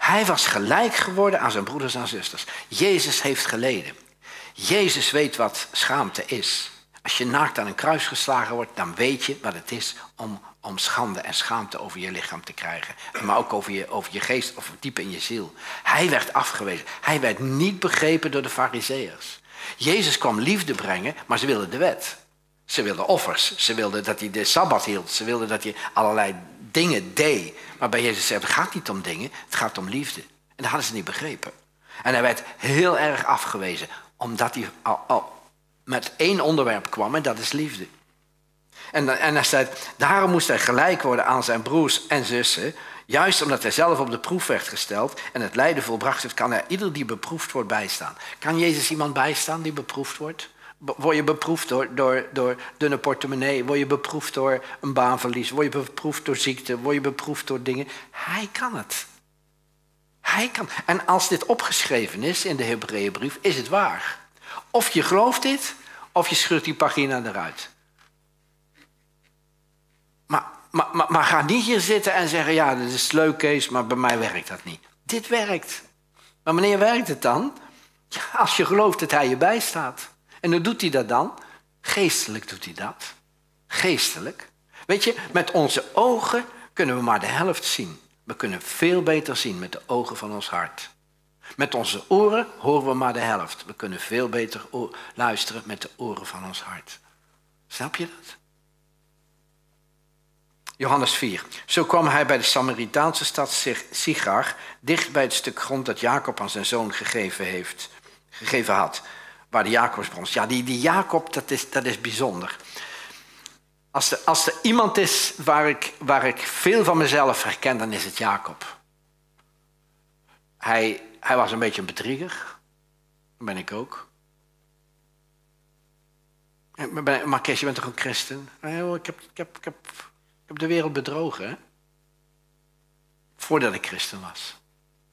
Speaker 1: Hij was gelijk geworden aan zijn broeders en zusters. Jezus heeft geleden. Jezus weet wat schaamte is. Als je naakt aan een kruis geslagen wordt, dan weet je wat het is om, om schande en schaamte over je lichaam te krijgen. Maar ook over je, over je geest of diep in je ziel. Hij werd afgewezen. Hij werd niet begrepen door de fariseërs. Jezus kwam liefde brengen, maar ze wilden de wet. Ze wilden offers. Ze wilden dat hij de Sabbat hield. Ze wilden dat hij allerlei dingen deed. Maar bij Jezus zei, het gaat niet om dingen, het gaat om liefde. En dat hadden ze niet begrepen. En hij werd heel erg afgewezen, omdat hij al, met één onderwerp kwam en dat is liefde. En, en hij staat, daarom moest hij gelijk worden aan zijn broers en zussen. Juist omdat hij zelf op de proef werd gesteld en het lijden volbracht heeft, kan er ieder die beproefd wordt bijstaan. Kan Jezus iemand bijstaan die beproefd wordt? Word je beproefd door, door, door dunne portemonnee? Word je beproefd door een baanverlies? Word je beproefd door ziekte? Word je beproefd door dingen? Hij kan het. Hij kan. En als dit opgeschreven is in de Hebreeënbrief, is het waar. Of je gelooft dit, of je scheurt die pagina eruit. Maar, maar, maar, maar ga niet hier zitten en zeggen, ja, dat is leuk Kees, maar bij mij werkt dat niet. Dit werkt. Maar wanneer werkt het dan? Ja, als je gelooft dat hij je bijstaat. En hoe doet hij dat dan? Geestelijk doet hij dat. Geestelijk. Weet je, met onze ogen kunnen we maar de helft zien. We kunnen veel beter zien met de ogen van ons hart. Met onze oren horen we maar de helft. We kunnen veel beter luisteren met de oren van ons hart. Snap je dat? Johannes 4. Zo kwam hij bij de Samaritaanse stad Sigar, dicht bij het stuk grond dat Jacob aan zijn zoon gegeven, heeft, gegeven had. Waar de Jacobsbrons. Ja, die, die Jacob, dat is, dat is bijzonder. Als er, als er iemand is waar ik, waar ik veel van mezelf herken, dan is het Jacob. Hij, hij was een beetje een bedrieger. Ben ik ook. Maar Kees, je bent toch een christen? Ik heb, ik heb, ik heb, ik heb de wereld bedrogen, hè? Voordat ik christen was.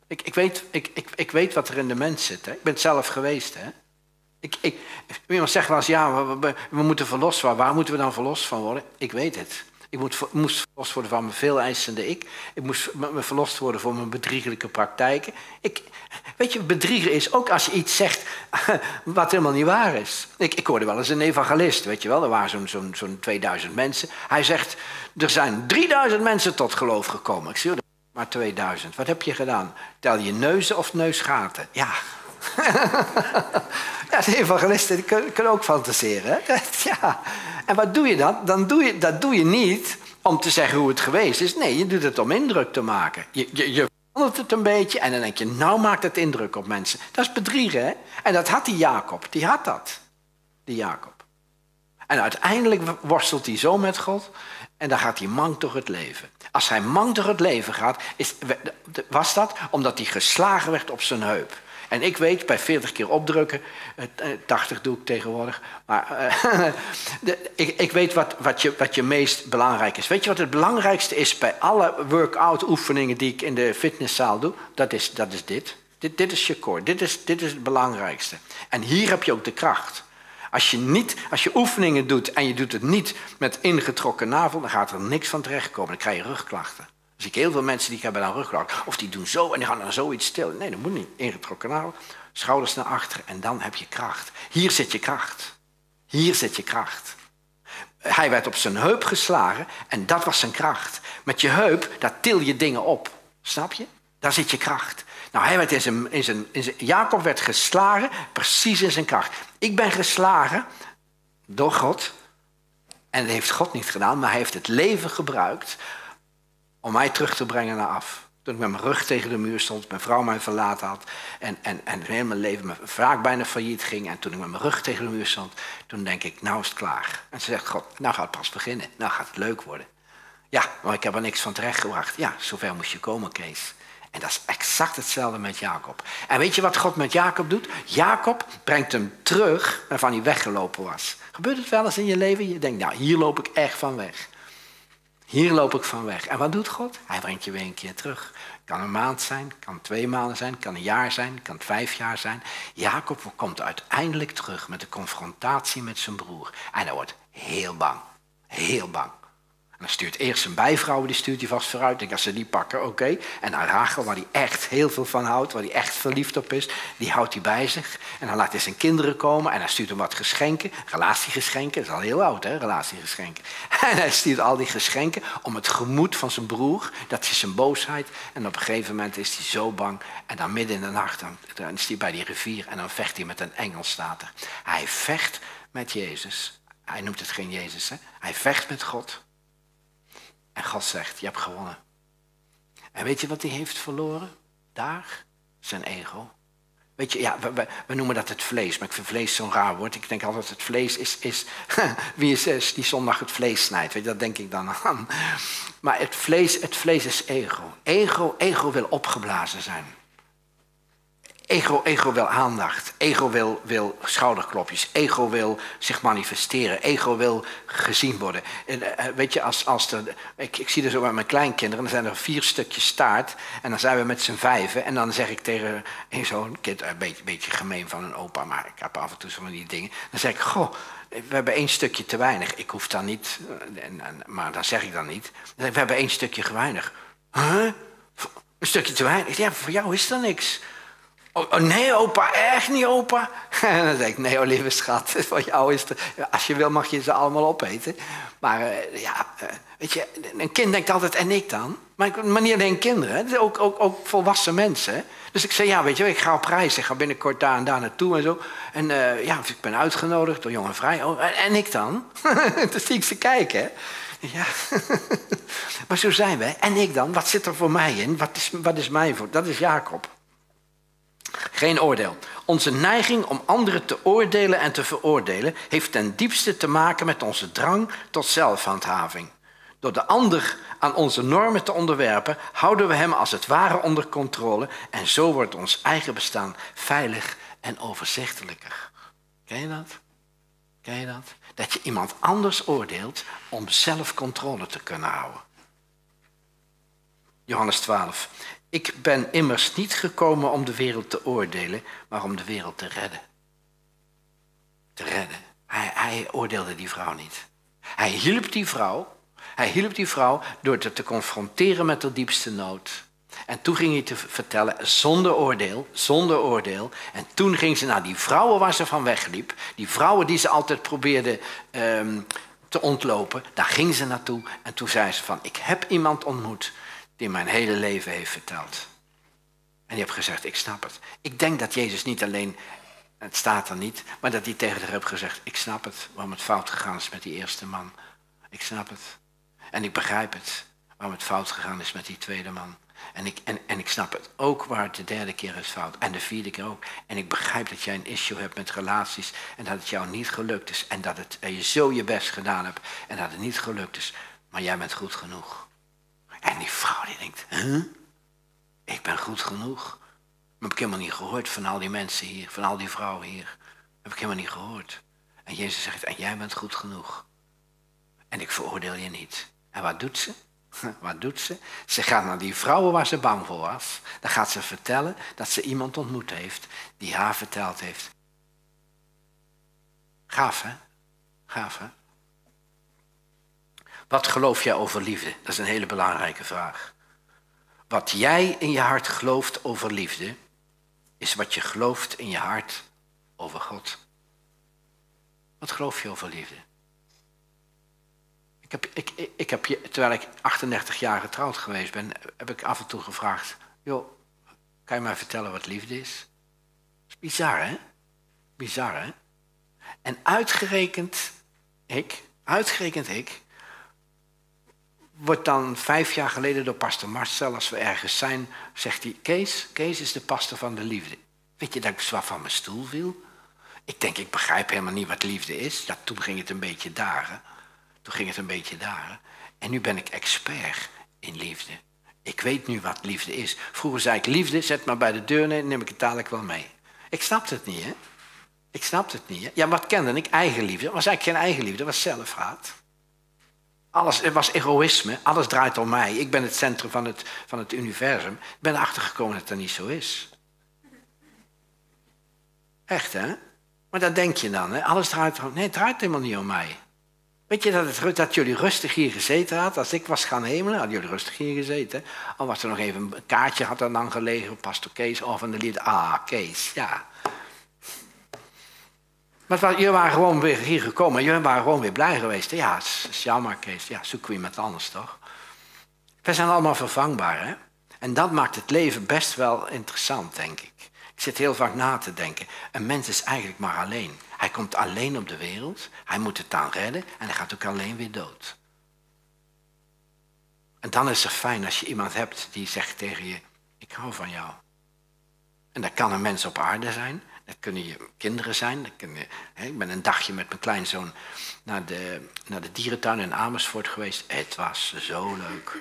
Speaker 1: Ik, ik, weet, ik, ik, ik weet wat er in de mens zit. Hè? Ik ben het zelf geweest. Hè? Ik, ik, iemand zegt wel eens, ja, we, moeten verlost worden. Waar moeten we dan verlost van worden? Ik weet het. Ik moet, moest verlost worden van mijn veel eisende ik. Ik moest me verlost worden voor mijn bedriegelijke praktijken. Ik, weet je, bedriegen is ook als je iets zegt wat helemaal niet waar is. Ik, ik hoorde wel eens een evangelist, weet je wel. Er waren zo'n zo'n zo'n 2000 mensen. Hij zegt, er zijn 3000 mensen tot geloof gekomen. Ik zie maar 2000. Wat heb je gedaan? Tel je neuzen of neusgaten? Ja, ja, de evangelisten kunnen, ook fantaseren. Ja. En wat doe je dan? dan doe je, dat doe je niet om te zeggen hoe het geweest is. Nee, je doet het om indruk te maken. Je, je, je verandert het een beetje en dan denk je, nou maakt het indruk op mensen. Dat is bedriegen, hè? En dat had die Jacob. Die had dat. Die Jacob. En uiteindelijk worstelt hij zo met God en dan gaat hij mank door het leven. Als hij mank door het leven gaat, is, was dat omdat hij geslagen werd op zijn heup. En ik weet, bij 40 keer opdrukken, 80 eh, doe ik tegenwoordig, maar uh, de, ik, ik, weet wat, wat, je, wat je meest belangrijk is. Weet je wat het belangrijkste is bij alle workout oefeningen die ik in de fitnesszaal doe? Dat is, dat is dit. dit. Dit is je core, dit is, dit is het belangrijkste. En hier heb je ook de kracht. Als je, niet, als je oefeningen doet en je doet het niet met ingetrokken navel, dan gaat er niks van terechtkomen. Dan krijg je rugklachten. Dus ik heel veel mensen die hebben dan rugklachten. Of die doen zo en die gaan dan zoiets stil. Nee, dat moet niet. Ingetrokken navel, schouders naar achteren en dan heb je kracht. Hier zit je kracht. Hier zit je kracht. Hij werd op zijn heup geslagen en dat was zijn kracht. Met je heup, daar til je dingen op. Snap je? Daar zit je kracht. Nou, hij werd in zijn, in zijn, in zijn, Jacob werd geslagen precies in zijn kracht. Ik ben geslagen door God. En dat heeft God niet gedaan, maar hij heeft het leven gebruikt om mij terug te brengen naar af. Toen ik met mijn rug tegen de muur stond, mijn vrouw mij verlaten had en, en, en heel mijn leven me vaak bijna failliet ging. En toen ik met mijn rug tegen de muur stond, toen denk ik, nou is het klaar. En ze zegt, God, nou gaat het pas beginnen. Nou gaat het leuk worden. Ja, maar ik heb er niks van terechtgebracht. Ja, zover moest je komen, Kees. En dat is exact hetzelfde met Jacob. En weet je wat God met Jacob doet? Jacob brengt hem terug waarvan hij weggelopen was. Gebeurt het wel eens in je leven? Je denkt, nou, hier loop ik echt van weg. Hier loop ik van weg. En wat doet God? Hij brengt je weer een keer terug. Kan een maand zijn, kan twee maanden zijn, kan een jaar zijn, kan vijf jaar zijn. Jacob komt uiteindelijk terug met de confrontatie met zijn broer. En hij wordt heel bang. Heel bang. Dan stuurt eerst zijn bijvrouw, die stuurt hij vast vooruit. Denk, als ze die pakken, oké. En dan Rachel, waar hij echt heel veel van houdt, waar hij echt verliefd op is, die houdt hij bij zich. En dan laat hij zijn kinderen komen en hij stuurt hem wat geschenken. Relatiegeschenken, dat is al heel oud hè, relatiegeschenken. En hij stuurt al die geschenken om het gemoed van zijn broer, dat is zijn boosheid. En op een gegeven moment is hij zo bang. En dan midden in de nacht, dan, is hij bij die rivier en dan vecht hij met een engel. Hij vecht met Jezus. Hij noemt het geen Jezus, hè. Hij vecht met God. En God zegt, je hebt gewonnen. En weet je wat hij heeft verloren? Daar, zijn ego. Weet je, ja, we, noemen dat het vlees, maar ik vind vlees zo'n raar woord. Ik denk altijd het vlees is, is wie is, die zondag het vlees snijdt. Weet je, dat denk ik dan aan. Maar het vlees, het vlees is ego. Ego, ego wil opgeblazen zijn. Ego, ego wil aandacht. Ego wil, schouderklopjes. Ego wil zich manifesteren. Ego wil gezien worden. En, eh, weet je, als, als ik, ik zie er zo bij mijn kleinkinderen, dan zijn er vier stukjes staart. En dan zijn we met z'n vijven. En dan zeg ik tegen zo'n kind, een beetje, gemeen van een opa, maar ik heb af en toe zo van die dingen. Dan zeg ik, goh, we hebben één stukje te weinig. Ik hoef dan niet, eh, maar dan zeg ik dan niet. we hebben één stukje te weinig. Huh? Een stukje te weinig? Ja, voor jou is er niks. Oh, oh, nee, opa, echt niet, opa. En dan zeg ik, nee, oh, lieve schat, voor jou is. Als je wil mag je ze allemaal opeten. Maar uh, ja, uh, weet je, een kind denkt altijd, en ik dan? Maar, maar niet alleen kinderen, ook, ook, ook volwassen mensen. Dus ik zei, ja, weet je, ik ga op reis. Ik ga binnenkort daar en daar naartoe en zo. En uh, ja, ik ben uitgenodigd door Jong en Vrij. Oh, en, en, ik dan? dan zie ik ze kijken, Ja, maar zo zijn we. En ik dan? Wat zit er voor mij in? Wat is, wat is mijn voor? Dat is Jacob. Geen oordeel. Onze neiging om anderen te oordelen en te veroordelen heeft ten diepste te maken met onze drang tot zelfhandhaving. Door de ander aan onze normen te onderwerpen, houden we hem als het ware onder controle en zo wordt ons eigen bestaan veilig en overzichtelijker. Ken je dat? Ken je dat? Dat je iemand anders oordeelt om zelf controle te kunnen houden. Johannes 12. Ik ben immers niet gekomen om de wereld te oordelen, maar om de wereld te redden. Te redden. Hij, hij oordeelde die vrouw niet. Hij hielp die vrouw. Hij hielp die vrouw door te, te confronteren met haar diepste nood. En toen ging hij te vertellen, zonder oordeel, zonder oordeel. En toen ging ze naar die vrouwen waar ze van wegliep. Die vrouwen die ze altijd probeerde um, te ontlopen. Daar ging ze naartoe. En toen zei ze van, ik heb iemand ontmoet die mijn hele leven heeft verteld. En die heeft gezegd, ik snap het. Ik denk dat Jezus niet alleen, het staat er niet, maar dat hij tegen haar heeft gezegd, ik snap het, waarom het fout gegaan is met die eerste man. Ik snap het. En ik begrijp het, waarom het fout gegaan is met die tweede man. En ik, en, en ik snap het ook waar het de derde keer is fout. En de vierde keer ook. En ik begrijp dat jij een issue hebt met relaties. En dat het jou niet gelukt is. En dat, het, je zo je best gedaan hebt. En dat het niet gelukt is. Maar jij bent goed genoeg. En die vrouw die denkt, huh? ik ben goed genoeg. Maar heb ik helemaal niet gehoord van al die mensen hier, van al die vrouwen hier. Heb ik helemaal niet gehoord. En Jezus zegt, en jij bent goed genoeg. En ik veroordeel je niet. En wat doet ze? Wat doet ze? Ze gaat naar die vrouwen waar ze bang voor was. Dan gaat ze vertellen dat ze iemand ontmoet heeft die haar verteld heeft. Gaaf, hè? Gaaf, hè? Wat geloof jij over liefde? Dat is een hele belangrijke vraag. Wat jij in je hart gelooft over liefde, is wat je gelooft in je hart over God. Wat geloof je over liefde? Ik heb, ik, ik, heb je, terwijl ik 38 jaar getrouwd geweest ben, heb ik af en toe gevraagd: joh, kan je mij vertellen wat liefde is? Is bizar, hè? Bizar, hè? En uitgerekend ik, uitgerekend ik, wordt dan vijf jaar geleden door pastor Marcel, als we ergens zijn, zegt hij, Kees, Kees is de pastor van de liefde. Weet je dat ik zwaar van mijn stoel viel? Ik denk, ik begrijp helemaal niet wat liefde is. Ja, toen ging het een beetje daren. Toen ging het een beetje daren. En nu ben ik expert in liefde. Ik weet nu wat liefde is. Vroeger zei ik, liefde, zet maar bij de deur neer, neem ik het dadelijk wel mee. Ik snapte het niet, hè? Ik snapte het niet. Hè? Ja, wat kende ik? Eigenliefde. Dat was eigenlijk geen eigenliefde, dat was zelfhaat. Alles het was egoïsme, alles draait om mij. Ik ben het centrum van het, van het universum. Ik ben erachter gekomen dat dat niet zo is. Echt, hè? Maar dat denk je dan, hè? Alles draait om... Nee, het draait helemaal niet om mij. Weet je dat, het, dat jullie rustig hier gezeten had? Als ik was gaan hemelen, hadden jullie rustig hier gezeten. Al was er nog even een kaartje, had dan gelegen, pastor Kees, of van de lied. Ah, Kees, ja. Maar jullie waren gewoon weer hier gekomen. Jullie waren gewoon weer blij geweest. Ja, het is jammer, Kees. Ja, zoeken we iemand anders, toch? We zijn allemaal vervangbaar, hè? En dat maakt het leven best wel interessant, denk ik. Ik zit heel vaak na te denken. Een mens is eigenlijk maar alleen. Hij komt alleen op de wereld. Hij moet het dan redden. En hij gaat ook alleen weer dood. En dan is het fijn als je iemand hebt die zegt tegen je... Ik hou van jou. En dat kan een mens op aarde zijn. Dat kunnen je kinderen zijn. Hè, ik ben een dagje met mijn kleinzoon naar de, naar de dierentuin in Amersfoort geweest. Het was zo leuk.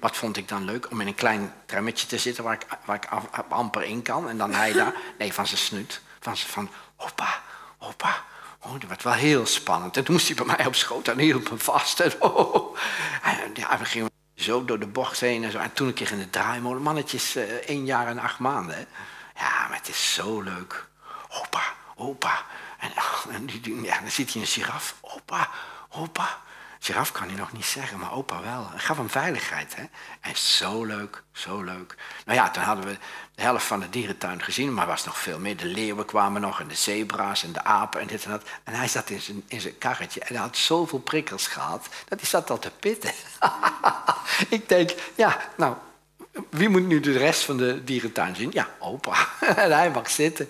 Speaker 1: Wat vond ik dan leuk? Om in een klein trammetje te zitten waar ik, waar ik amper in kan. En dan hij daar, nee, van zijn snuit. Van, van hoppa, hoppa. Oh, dat werd wel heel spannend. En toen moest hij bij mij op schoot en hield me vast. En, oh, en ja, we gingen zo door de bocht heen en zo. En toen een keer in de draaimolen. Mannetjes uh, één jaar en acht maanden. Ja, maar het is zo leuk. Hoppa, hoppa. En, en die, ja, dan ziet hij een giraf. Hoppa, hoppa. Giraf kan hij nog niet zeggen, maar opa wel. Het gaf hem veiligheid. Hè? En zo leuk, zo leuk. Nou ja, toen hadden we de helft van de dierentuin gezien, maar was nog veel meer. De leeuwen kwamen nog en de zebra's en de apen en dit en dat. En hij zat in zijn, in zijn karretje en hij had zoveel prikkels gehad, dat hij zat al te pitten. Ik denk, ja, nou, wie moet nu de rest van de dierentuin zien? Ja, opa. en hij mag zitten.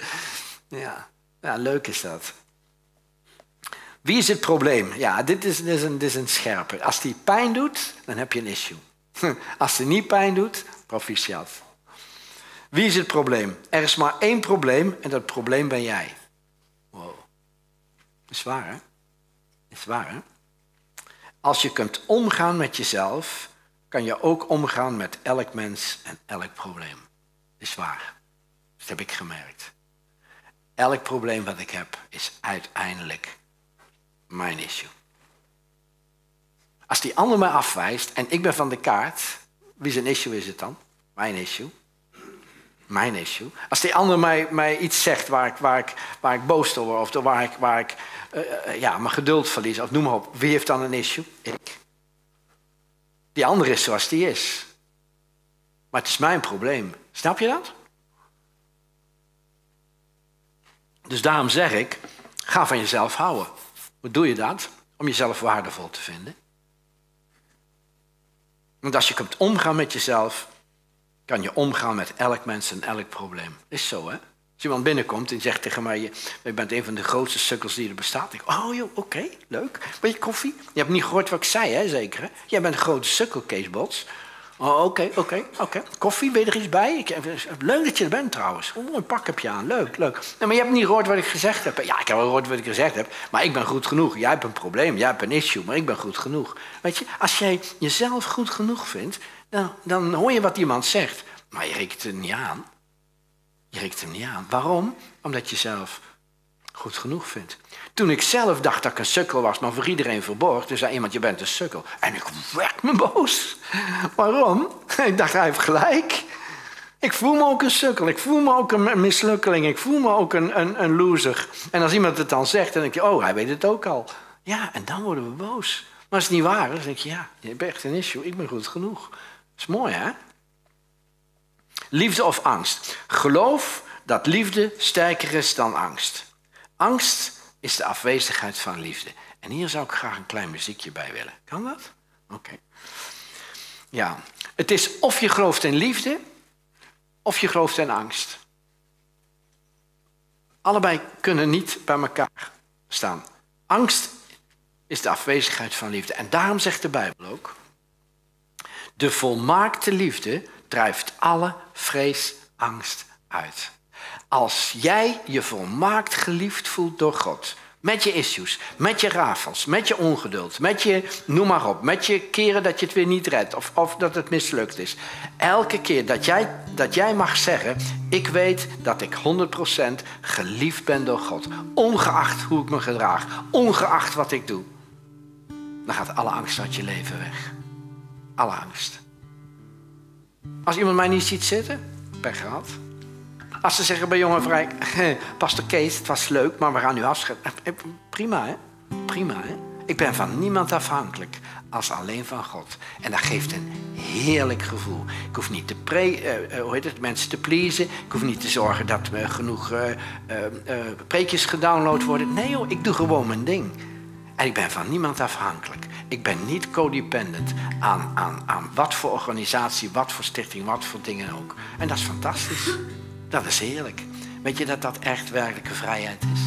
Speaker 1: Ja. ja, leuk is dat. Wie is het probleem? Ja, dit is, is, een, dit is een scherpe. Als die pijn doet, dan heb je een issue. Als die niet pijn doet, proficiat. Wie is het probleem? Er is maar één probleem en dat probleem ben jij. Wow. Is waar, hè? Is waar, hè? Als je kunt omgaan met jezelf, kan je ook omgaan met elk mens en elk probleem. Is waar. Dat heb ik gemerkt. Elk probleem wat ik heb is uiteindelijk mijn issue. Als die ander mij afwijst en ik ben van de kaart, wie zijn issue is het dan? Mijn issue. Mijn issue. Als die ander mij, mij iets zegt waar ik, waar, ik, waar ik boos door word, of waar ik, waar ik uh, ja, mijn geduld verlies, of noem maar op, wie heeft dan een issue? Ik. Die ander is zoals die is. Maar het is mijn probleem. Snap je dat? Dus daarom zeg ik, ga van jezelf houden. Hoe doe je dat? Om jezelf waardevol te vinden. Want als je kunt omgaan met jezelf, kan je omgaan met elk mens en elk probleem. Is zo, hè? Als iemand binnenkomt en zegt tegen mij, je bent een van de grootste sukkels die er bestaat. Ik, oh joh, oké, leuk. Wil je koffie? Je hebt niet gehoord wat ik zei, hè, zeker? Hè? Jij bent een grote sukkel, Kees Bots. Oh, oké, oké, oké. Koffie, ben er iets bij? Ik, leuk dat je er bent trouwens. Oh, een pak heb je aan, leuk, leuk. Nee, maar je hebt niet gehoord wat ik gezegd heb. Ja, ik heb wel gehoord wat ik gezegd heb, maar ik ben goed genoeg. Jij hebt een probleem, jij hebt een issue, maar ik ben goed genoeg. Weet je, als jij jezelf goed genoeg vindt, dan, dan hoor je wat iemand zegt. Maar je rekent er niet aan. Je rekent hem niet aan. Waarom? Omdat je zelf goed genoeg vindt. Toen ik zelf dacht dat ik een sukkel was, maar voor iedereen verborg, toen zei iemand, je bent een sukkel. En ik werd me boos. Waarom? Ik dacht, hij heeft gelijk. Ik voel me ook een sukkel, ik voel me ook een mislukkeling, ik voel me ook een, een, een loser. En als iemand het dan zegt, dan denk je, oh, hij weet het ook al. Ja, en dan worden we boos. Maar als het niet waar is, dan denk je, ja, je bent echt een issue, ik ben goed genoeg. Dat is mooi, hè? Liefde of angst? Geloof dat liefde sterker is dan angst. Angst is de afwezigheid van liefde. En hier zou ik graag een klein muziekje bij willen. Kan dat? Oké. Ja, het is of je gelooft in liefde, of je gelooft in angst. Allebei kunnen niet bij elkaar staan. Angst is de afwezigheid van liefde. En daarom zegt de Bijbel ook: de volmaakte liefde drijft alle vrees, angst uit. Als jij je volmaakt geliefd voelt door God, met je issues, met je rafels, met je ongeduld, met je, noem maar op, met je keren dat je het weer niet redt of, of dat het mislukt is. Elke keer dat jij, dat jij mag zeggen, ik weet dat ik 100% geliefd ben door God, ongeacht hoe ik me gedraag, ongeacht wat ik doe, dan gaat alle angst uit je leven weg. Alle angst. Als iemand mij niet ziet zitten, pech gehad. Als ze zeggen bij jongen vrij, pastor Kees, het was leuk, maar we gaan nu afscheiden. Eh, eh, prima, hè? Prima, hè? Ik ben van niemand afhankelijk als alleen van God. En dat geeft een heerlijk gevoel. Ik hoef niet te pre, uh, hoe heet het, mensen te pleasen. Ik hoef niet te zorgen dat er genoeg uh, preekjes gedownload worden. Nee joh, ik doe gewoon mijn ding. En ik ben van niemand afhankelijk. Ik ben niet codependent aan, aan, aan wat voor organisatie, wat voor stichting, wat voor dingen ook. En dat is fantastisch. Dat is heerlijk. Weet je dat dat echt werkelijke vrijheid is?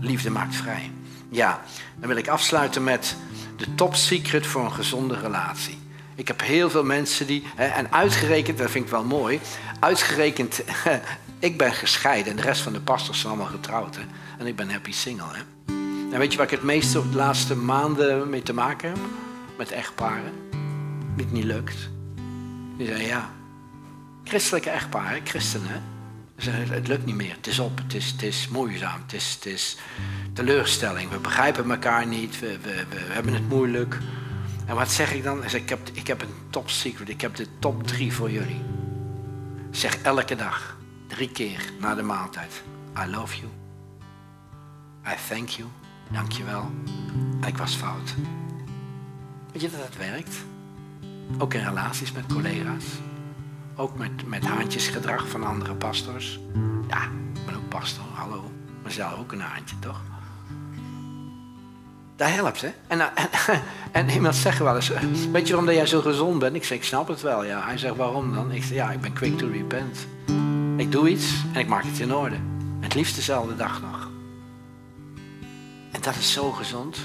Speaker 1: Liefde maakt vrij. Ja, dan wil ik afsluiten met de top secret voor een gezonde relatie. Ik heb heel veel mensen die, en uitgerekend, dat vind ik wel mooi, uitgerekend Ik ben gescheiden en de rest van de pastors zijn allemaal getrouwd. En ik ben happy single. Hè? En weet je waar ik het meeste de laatste maanden mee te maken heb? Met echtparen. Die het niet lukt. Die zeggen ja. Christelijke echtparen, christenen. Zeggen, het lukt niet meer. Het is op. Het is, het is moeizaam. Het is, het is teleurstelling. We begrijpen elkaar niet. We, we, we hebben het moeilijk. En wat zeg ik dan? Ik heb, ik heb een top secret. Ik heb de top drie voor jullie. Zeg elke dag, drie keer na de maaltijd. I love you. I thank you. Dank je wel. Ik was fout. Weet je dat het werkt? Ook in relaties met collega's. Ook met, met haantjesgedrag van andere pastors. Ja, ik ben ook pastor, hallo. Maar zelf ook een haantje, toch? Dat helpt, hè? En, en, en iemand zegt wel eens, weet je waarom jij zo gezond bent? Ik zeg, ik snap het wel, ja. Hij zegt, waarom dan? Ik zeg, ja, ik ben quick to repent. Ik doe iets en ik maak het in orde. Het liefst dezelfde dag nog. En dat is zo gezond.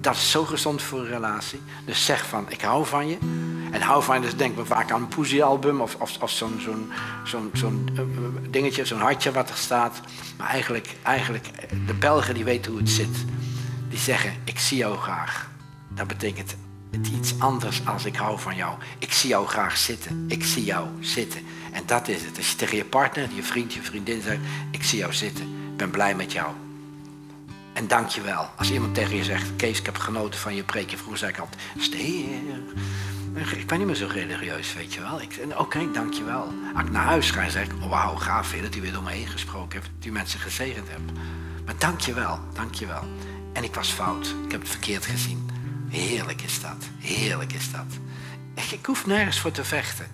Speaker 1: Dat is zo gezond voor een relatie. Dus zeg van, ik hou van je. En hou van je, dus denk me vaak aan een poesiealbum of, of, of zo'n zo'n uh, dingetje, zo'n hartje wat er staat. Maar eigenlijk, eigenlijk, de Belgen die weten hoe het zit. Die zeggen, ik zie jou graag. Dat betekent het iets anders als ik hou van jou. Ik zie jou graag zitten. Ik zie jou zitten. En dat is het. Als je tegen je partner, je vriend, je vriendin zegt, ik zie jou zitten. Ik ben blij met jou. En dank je wel. Als iemand tegen je zegt, Kees, ik heb genoten van je preekje. Vroeger zei ik altijd, steer. Ik ben niet meer zo religieus, weet je wel. Oké, okay, dank je wel. Als ik naar huis ga zeg ik, oh wauw, gaaf dat u weer door me heen gesproken. Dat u mensen gezegend hebt. Maar dank je wel, dank je wel. En ik was fout. Ik heb het verkeerd gezien. Heerlijk is dat. Heerlijk is dat. Ik, ik hoef nergens voor te vechten.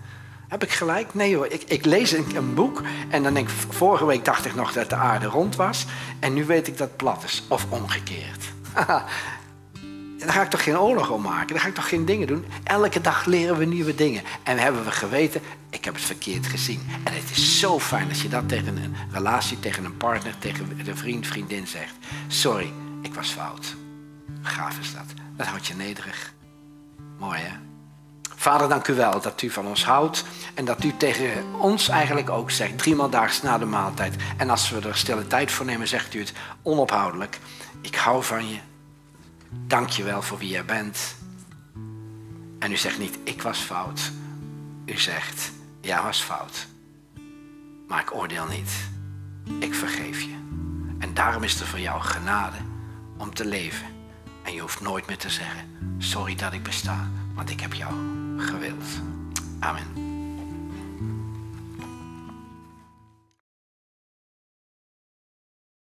Speaker 1: Heb ik gelijk? Nee hoor. Ik, ik lees een, een, boek en dan denk ik, vorige week dacht ik nog dat de aarde rond was. En nu weet ik dat het plat is. Of omgekeerd. Daar ga ik toch geen oorlog om maken. Daar ga ik toch geen dingen doen. Elke dag leren we nieuwe dingen. En hebben we geweten, ik heb het verkeerd gezien. En het is zo fijn als je dat tegen een relatie, tegen een partner, tegen een vriend, vriendin zegt. Sorry, ik was fout. Gaaf is dat. Dat houdt je nederig. Mooi hè? Vader, dank u wel dat u van ons houdt. En dat u tegen ons eigenlijk ook zegt, driemaal daags na de maaltijd. En als we er stille tijd voor nemen, zegt u het onophoudelijk. Ik hou van je. Dank je wel voor wie jij bent. En u zegt niet, ik was fout. U zegt, jij was fout. Maar ik oordeel niet. Ik vergeef je. En daarom is er voor jou genade om te leven. En je hoeft nooit meer te zeggen, sorry dat ik besta, want ik heb jou gewild. Amen.